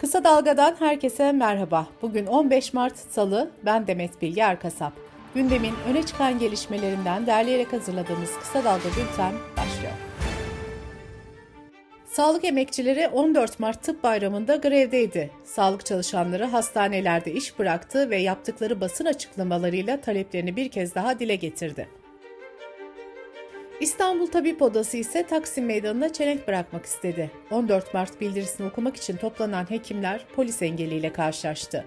Kısa Dalga'dan herkese merhaba. Bugün 15 Mart Salı, ben Demet Bilge Erkasap. Gündemin öne çıkan gelişmelerinden derleyerek hazırladığımız Kısa Dalga Bülten başlıyor. Sağlık emekçileri 14 Mart Tıp Bayramı'nda grevdeydi. Sağlık çalışanları hastanelerde iş bıraktı ve yaptıkları basın açıklamalarıyla taleplerini bir kez daha dile getirdi. İstanbul Tabip Odası ise Taksim Meydanı'na çelenk bırakmak istedi. 14 Mart bildirisini okumak için toplanan hekimler polis engeliyle karşılaştı.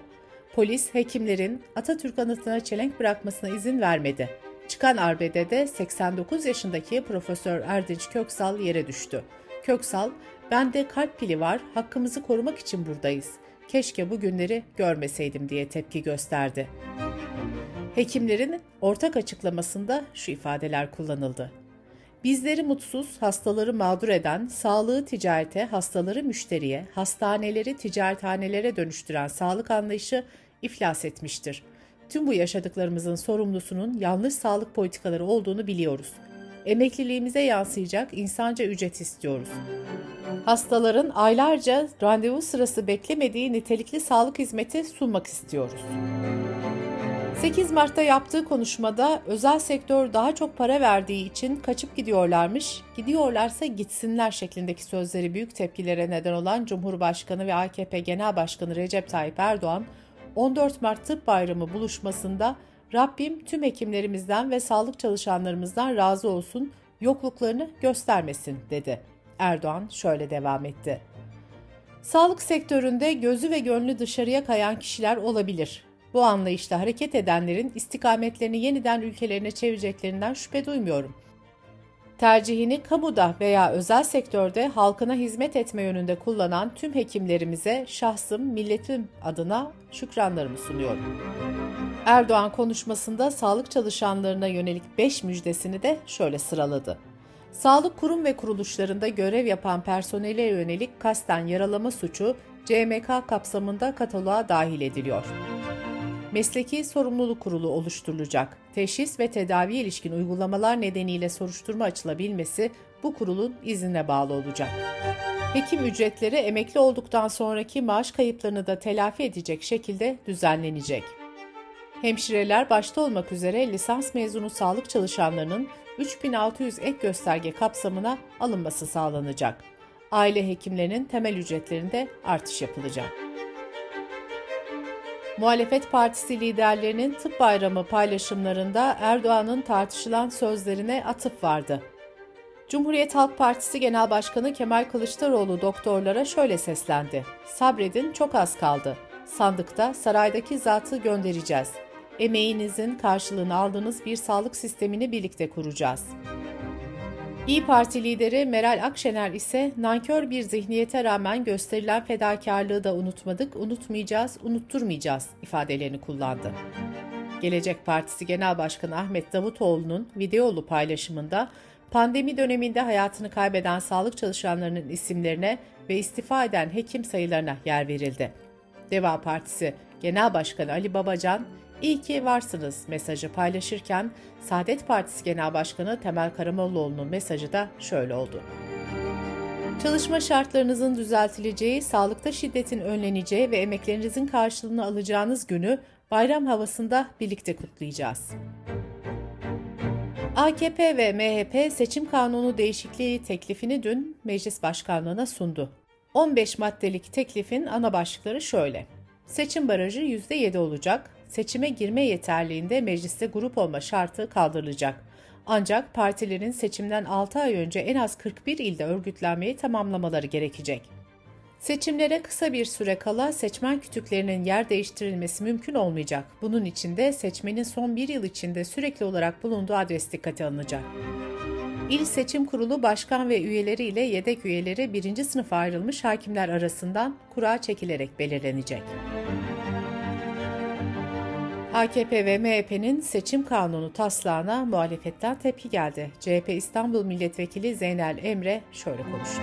Polis, hekimlerin Atatürk anıtına çelenk bırakmasına izin vermedi. Çıkan arbedede 89 yaşındaki Profesör Erdinç Köksal yere düştü. Köksal, bende kalp pili var, hakkımızı korumak için buradayız. Keşke bu günleri görmeseydim diye tepki gösterdi. Hekimlerin ortak açıklamasında şu ifadeler kullanıldı. Bizleri mutsuz, hastaları mağdur eden, sağlığı ticarete, hastaları müşteriye, hastaneleri ticarethanelere dönüştüren sağlık anlayışı iflas etmiştir. Tüm bu yaşadıklarımızın sorumlusunun yanlış sağlık politikaları olduğunu biliyoruz. Emekliliğimize yansıyacak insanca ücret istiyoruz. Hastaların aylarca randevu sırası beklemediği nitelikli sağlık hizmeti sunmak istiyoruz. 8 Mart'ta yaptığı konuşmada özel sektör daha çok para verdiği için kaçıp gidiyorlarmış, gidiyorlarsa gitsinler şeklindeki sözleri büyük tepkilere neden olan Cumhurbaşkanı ve AKP Genel Başkanı Recep Tayyip Erdoğan, 14 Mart Tıp Bayramı buluşmasında Rabbim tüm hekimlerimizden ve sağlık çalışanlarımızdan razı olsun, yokluklarını göstermesin dedi. Erdoğan şöyle devam etti. Sağlık sektöründe gözü ve gönlü dışarıya kayan kişiler olabilir. Bu anlayışla hareket edenlerin istikametlerini yeniden ülkelerine çevireceklerinden şüphe duymuyorum. Tercihini kamuda veya özel sektörde halkına hizmet etme yönünde kullanan tüm hekimlerimize şahsım, milletim adına şükranlarımı sunuyorum. Erdoğan konuşmasında sağlık çalışanlarına yönelik 5 müjdesini de şöyle sıraladı. Sağlık kurum ve kuruluşlarında görev yapan personele yönelik kasten yaralama suçu CMK kapsamında kataloğa dahil ediliyor. Mesleki Sorumluluk Kurulu oluşturulacak. Teşhis ve tedavi ilişkin uygulamalar nedeniyle soruşturma açılabilmesi bu kurulun iznine bağlı olacak. Hekim ücretleri emekli olduktan sonraki maaş kayıplarını da telafi edecek şekilde düzenlenecek. Hemşireler başta olmak üzere lisans mezunu sağlık çalışanlarının 3600 ek gösterge kapsamına alınması sağlanacak. Aile hekimlerinin temel ücretlerinde artış yapılacak. Muhalefet Partisi liderlerinin tıp bayramı paylaşımlarında Erdoğan'ın tartışılan sözlerine atıf vardı. Cumhuriyet Halk Partisi Genel Başkanı Kemal Kılıçdaroğlu doktorlara şöyle seslendi. Sabredin çok az kaldı. Sandıkta saraydaki zatı göndereceğiz. Emeğinizin karşılığını aldığınız bir sağlık sistemini birlikte kuracağız.'' İyi Parti lideri Meral Akşener ise nankör bir zihniyete rağmen gösterilen fedakarlığı da unutmadık, unutmayacağız, unutturmayacağız ifadelerini kullandı. Gelecek Partisi Genel Başkanı Ahmet Davutoğlu'nun videolu paylaşımında pandemi döneminde hayatını kaybeden sağlık çalışanlarının isimlerine ve istifa eden hekim sayılarına yer verildi. Deva Partisi Genel Başkanı Ali Babacan, İyi ki varsınız mesajı paylaşırken Saadet Partisi Genel Başkanı Temel Karamollaoğlu'nun mesajı da şöyle oldu. Çalışma şartlarınızın düzeltileceği, sağlıkta şiddetin önleneceği ve emeklerinizin karşılığını alacağınız günü bayram havasında birlikte kutlayacağız. AKP ve MHP seçim kanunu değişikliği teklifini dün Meclis Başkanlığı'na sundu. 15 maddelik teklifin ana başlıkları şöyle. Seçim barajı %7 olacak, seçime girme yeterliğinde mecliste grup olma şartı kaldırılacak. Ancak partilerin seçimden 6 ay önce en az 41 ilde örgütlenmeyi tamamlamaları gerekecek. Seçimlere kısa bir süre kala seçmen kütüklerinin yer değiştirilmesi mümkün olmayacak. Bunun için de seçmenin son bir yıl içinde sürekli olarak bulunduğu adres dikkate alınacak. İl Seçim Kurulu başkan ve üyeleri ile yedek üyeleri birinci sınıfa ayrılmış hakimler arasından kura çekilerek belirlenecek. AKP ve MHP'nin seçim kanunu taslağına muhalefetten tepki geldi. CHP İstanbul Milletvekili Zeynel Emre şöyle konuştu.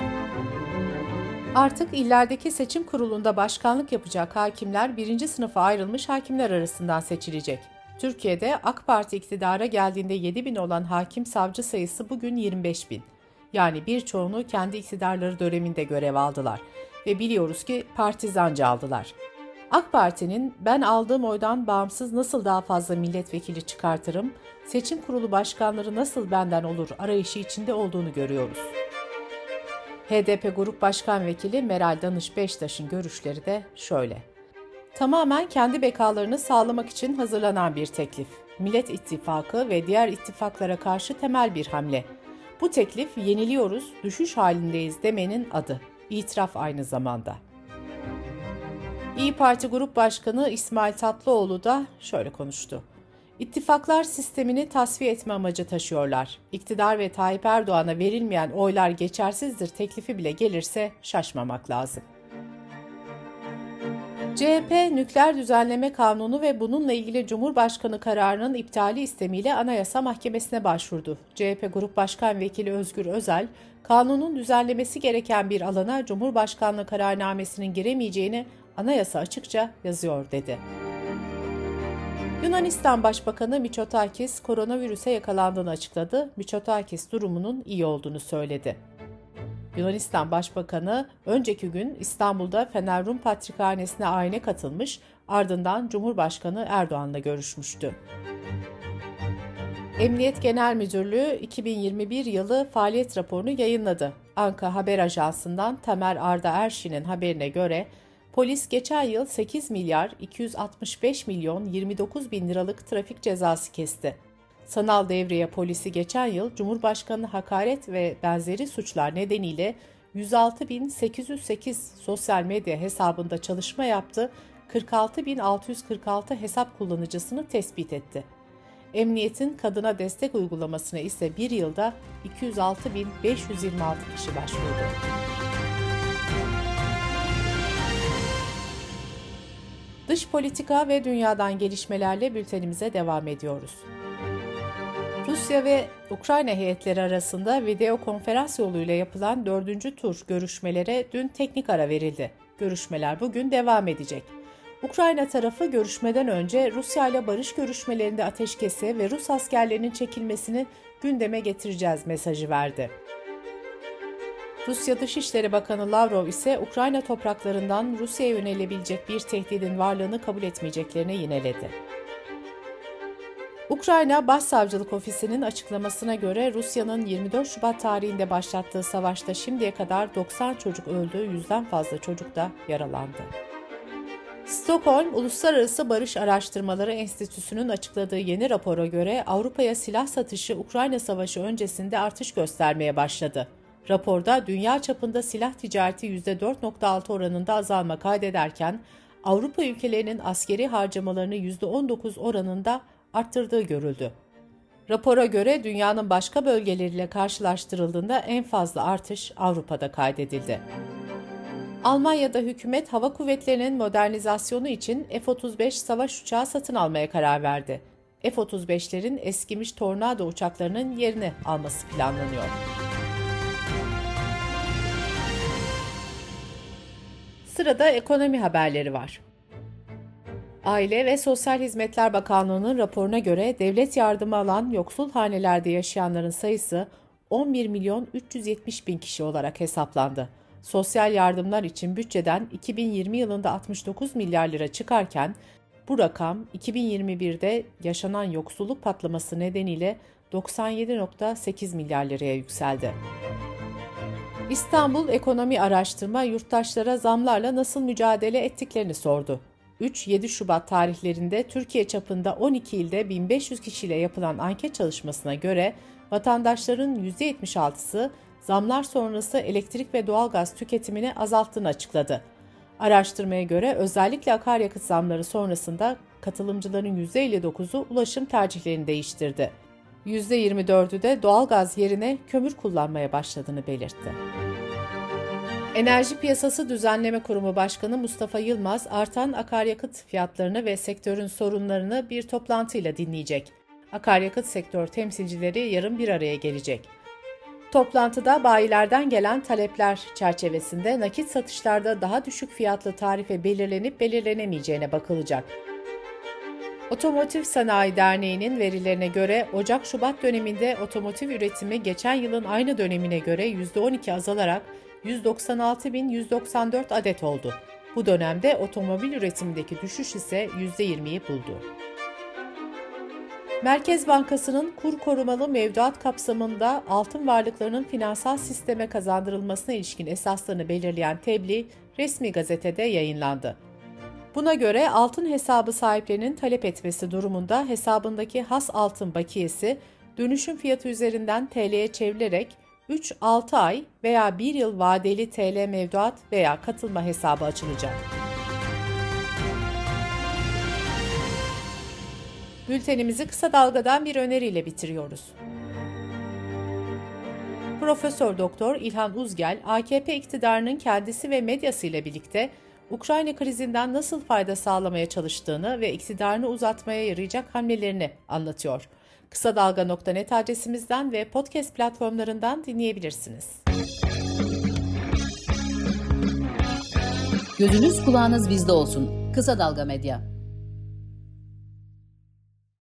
Artık illerdeki seçim kurulunda başkanlık yapacak hakimler birinci sınıfa ayrılmış hakimler arasından seçilecek. Türkiye'de AK Parti iktidara geldiğinde 7 bin olan hakim savcı sayısı bugün 25 bin. Yani birçoğunu kendi iktidarları döneminde görev aldılar. ve biliyoruz ki partizanca aldılar. AK Parti'nin ben aldığım oydan bağımsız nasıl daha fazla milletvekili çıkartırım, seçim kurulu başkanları nasıl benden olur arayışı içinde olduğunu görüyoruz. HDP Grup Başkan Vekili Meral Danış Beştaş'ın görüşleri de şöyle. Tamamen kendi bekalarını sağlamak için hazırlanan bir teklif. Millet İttifakı ve diğer ittifaklara karşı temel bir hamle. Bu teklif yeniliyoruz, düşüş halindeyiz demenin adı. İtiraf aynı zamanda. İyi Parti Grup Başkanı İsmail Tatlıoğlu da şöyle konuştu. İttifaklar sistemini tasfiye etme amacı taşıyorlar. İktidar ve Tayyip Erdoğan'a verilmeyen oylar geçersizdir teklifi bile gelirse şaşmamak lazım. CHP nükleer düzenleme kanunu ve bununla ilgili Cumhurbaşkanı kararının iptali istemiyle Anayasa Mahkemesi'ne başvurdu. CHP Grup Başkan Vekili Özgür Özel, kanunun düzenlemesi gereken bir alana Cumhurbaşkanlığı kararnamesinin giremeyeceğini anayasa açıkça yazıyor dedi. Yunanistan Başbakanı Mitsotakis koronavirüse yakalandığını açıkladı. Mitsotakis durumunun iyi olduğunu söyledi. Yunanistan Başbakanı önceki gün İstanbul'da Fener Rum Patrikhanesi'ne ayine katılmış, ardından Cumhurbaşkanı Erdoğan'la görüşmüştü. Emniyet Genel Müdürlüğü 2021 yılı faaliyet raporunu yayınladı. Anka Haber Ajansı'ndan Tamer Arda Erşin'in haberine göre Polis geçen yıl 8 milyar 265 milyon 29 bin liralık trafik cezası kesti. Sanal devreye polisi geçen yıl Cumhurbaşkanı hakaret ve benzeri suçlar nedeniyle 106.808 sosyal medya hesabında çalışma yaptı, 46.646 hesap kullanıcısını tespit etti. Emniyetin kadına destek uygulamasına ise bir yılda 206.526 kişi başvurdu. Dış politika ve dünyadan gelişmelerle bültenimize devam ediyoruz. Rusya ve Ukrayna heyetleri arasında video konferans yoluyla yapılan dördüncü tur görüşmelere dün teknik ara verildi. Görüşmeler bugün devam edecek. Ukrayna tarafı görüşmeden önce Rusya ile barış görüşmelerinde ateşkese ve Rus askerlerinin çekilmesini gündeme getireceğiz mesajı verdi. Rusya Dışişleri Bakanı Lavrov ise Ukrayna topraklarından Rusya'ya yönelebilecek bir tehdidin varlığını kabul etmeyeceklerini yineledi. Ukrayna Başsavcılık Ofisi'nin açıklamasına göre Rusya'nın 24 Şubat tarihinde başlattığı savaşta şimdiye kadar 90 çocuk öldü, yüzden fazla çocuk da yaralandı. Stockholm Uluslararası Barış Araştırmaları Enstitüsü'nün açıkladığı yeni rapora göre Avrupa'ya silah satışı Ukrayna Savaşı öncesinde artış göstermeye başladı. Raporda dünya çapında silah ticareti %4.6 oranında azalma kaydederken Avrupa ülkelerinin askeri harcamalarını %19 oranında arttırdığı görüldü. Rapora göre dünyanın başka bölgeleriyle karşılaştırıldığında en fazla artış Avrupa'da kaydedildi. Almanya'da hükümet hava kuvvetlerinin modernizasyonu için F-35 savaş uçağı satın almaya karar verdi. F-35'lerin eskimiş Tornado uçaklarının yerini alması planlanıyor. Sırada ekonomi haberleri var. Aile ve Sosyal Hizmetler Bakanlığı'nın raporuna göre devlet yardımı alan yoksul hanelerde yaşayanların sayısı 11 milyon 370 bin kişi olarak hesaplandı. Sosyal yardımlar için bütçeden 2020 yılında 69 milyar lira çıkarken bu rakam 2021'de yaşanan yoksulluk patlaması nedeniyle 97.8 milyar liraya yükseldi. İstanbul Ekonomi Araştırma yurttaşlara zamlarla nasıl mücadele ettiklerini sordu. 3-7 Şubat tarihlerinde Türkiye çapında 12 ilde 1500 kişiyle yapılan anket çalışmasına göre vatandaşların %76'sı zamlar sonrası elektrik ve doğalgaz tüketimini azalttığını açıkladı. Araştırmaya göre özellikle akaryakıt zamları sonrasında katılımcıların %59'u ulaşım tercihlerini değiştirdi. %24'ü de doğalgaz yerine kömür kullanmaya başladığını belirtti. Enerji Piyasası Düzenleme Kurumu Başkanı Mustafa Yılmaz, artan akaryakıt fiyatlarını ve sektörün sorunlarını bir toplantıyla dinleyecek. Akaryakıt sektör temsilcileri yarın bir araya gelecek. Toplantıda bayilerden gelen talepler çerçevesinde nakit satışlarda daha düşük fiyatlı tarife belirlenip belirlenemeyeceğine bakılacak. Otomotiv Sanayi Derneği'nin verilerine göre Ocak-Şubat döneminde otomotiv üretimi geçen yılın aynı dönemine göre %12 azalarak 196.194 adet oldu. Bu dönemde otomobil üretimindeki düşüş ise %20'yi buldu. Merkez Bankası'nın kur korumalı mevduat kapsamında altın varlıklarının finansal sisteme kazandırılmasına ilişkin esaslarını belirleyen tebliğ resmi gazetede yayınlandı. Buna göre altın hesabı sahiplerinin talep etmesi durumunda hesabındaki has altın bakiyesi dönüşüm fiyatı üzerinden TL'ye çevrilerek 3-6 ay veya 1 yıl vadeli TL mevduat veya katılma hesabı açılacak. Bültenimizi kısa dalgadan bir öneriyle bitiriyoruz. Profesör Doktor İlhan Uzgel, AKP iktidarının kendisi ve medyasıyla birlikte Ukrayna krizinden nasıl fayda sağlamaya çalıştığını ve iktidarını uzatmaya yarayacak hamlelerini anlatıyor. Kısa Dalga.net adresimizden ve podcast platformlarından dinleyebilirsiniz. Gözünüz kulağınız bizde olsun. Kısa Dalga Medya.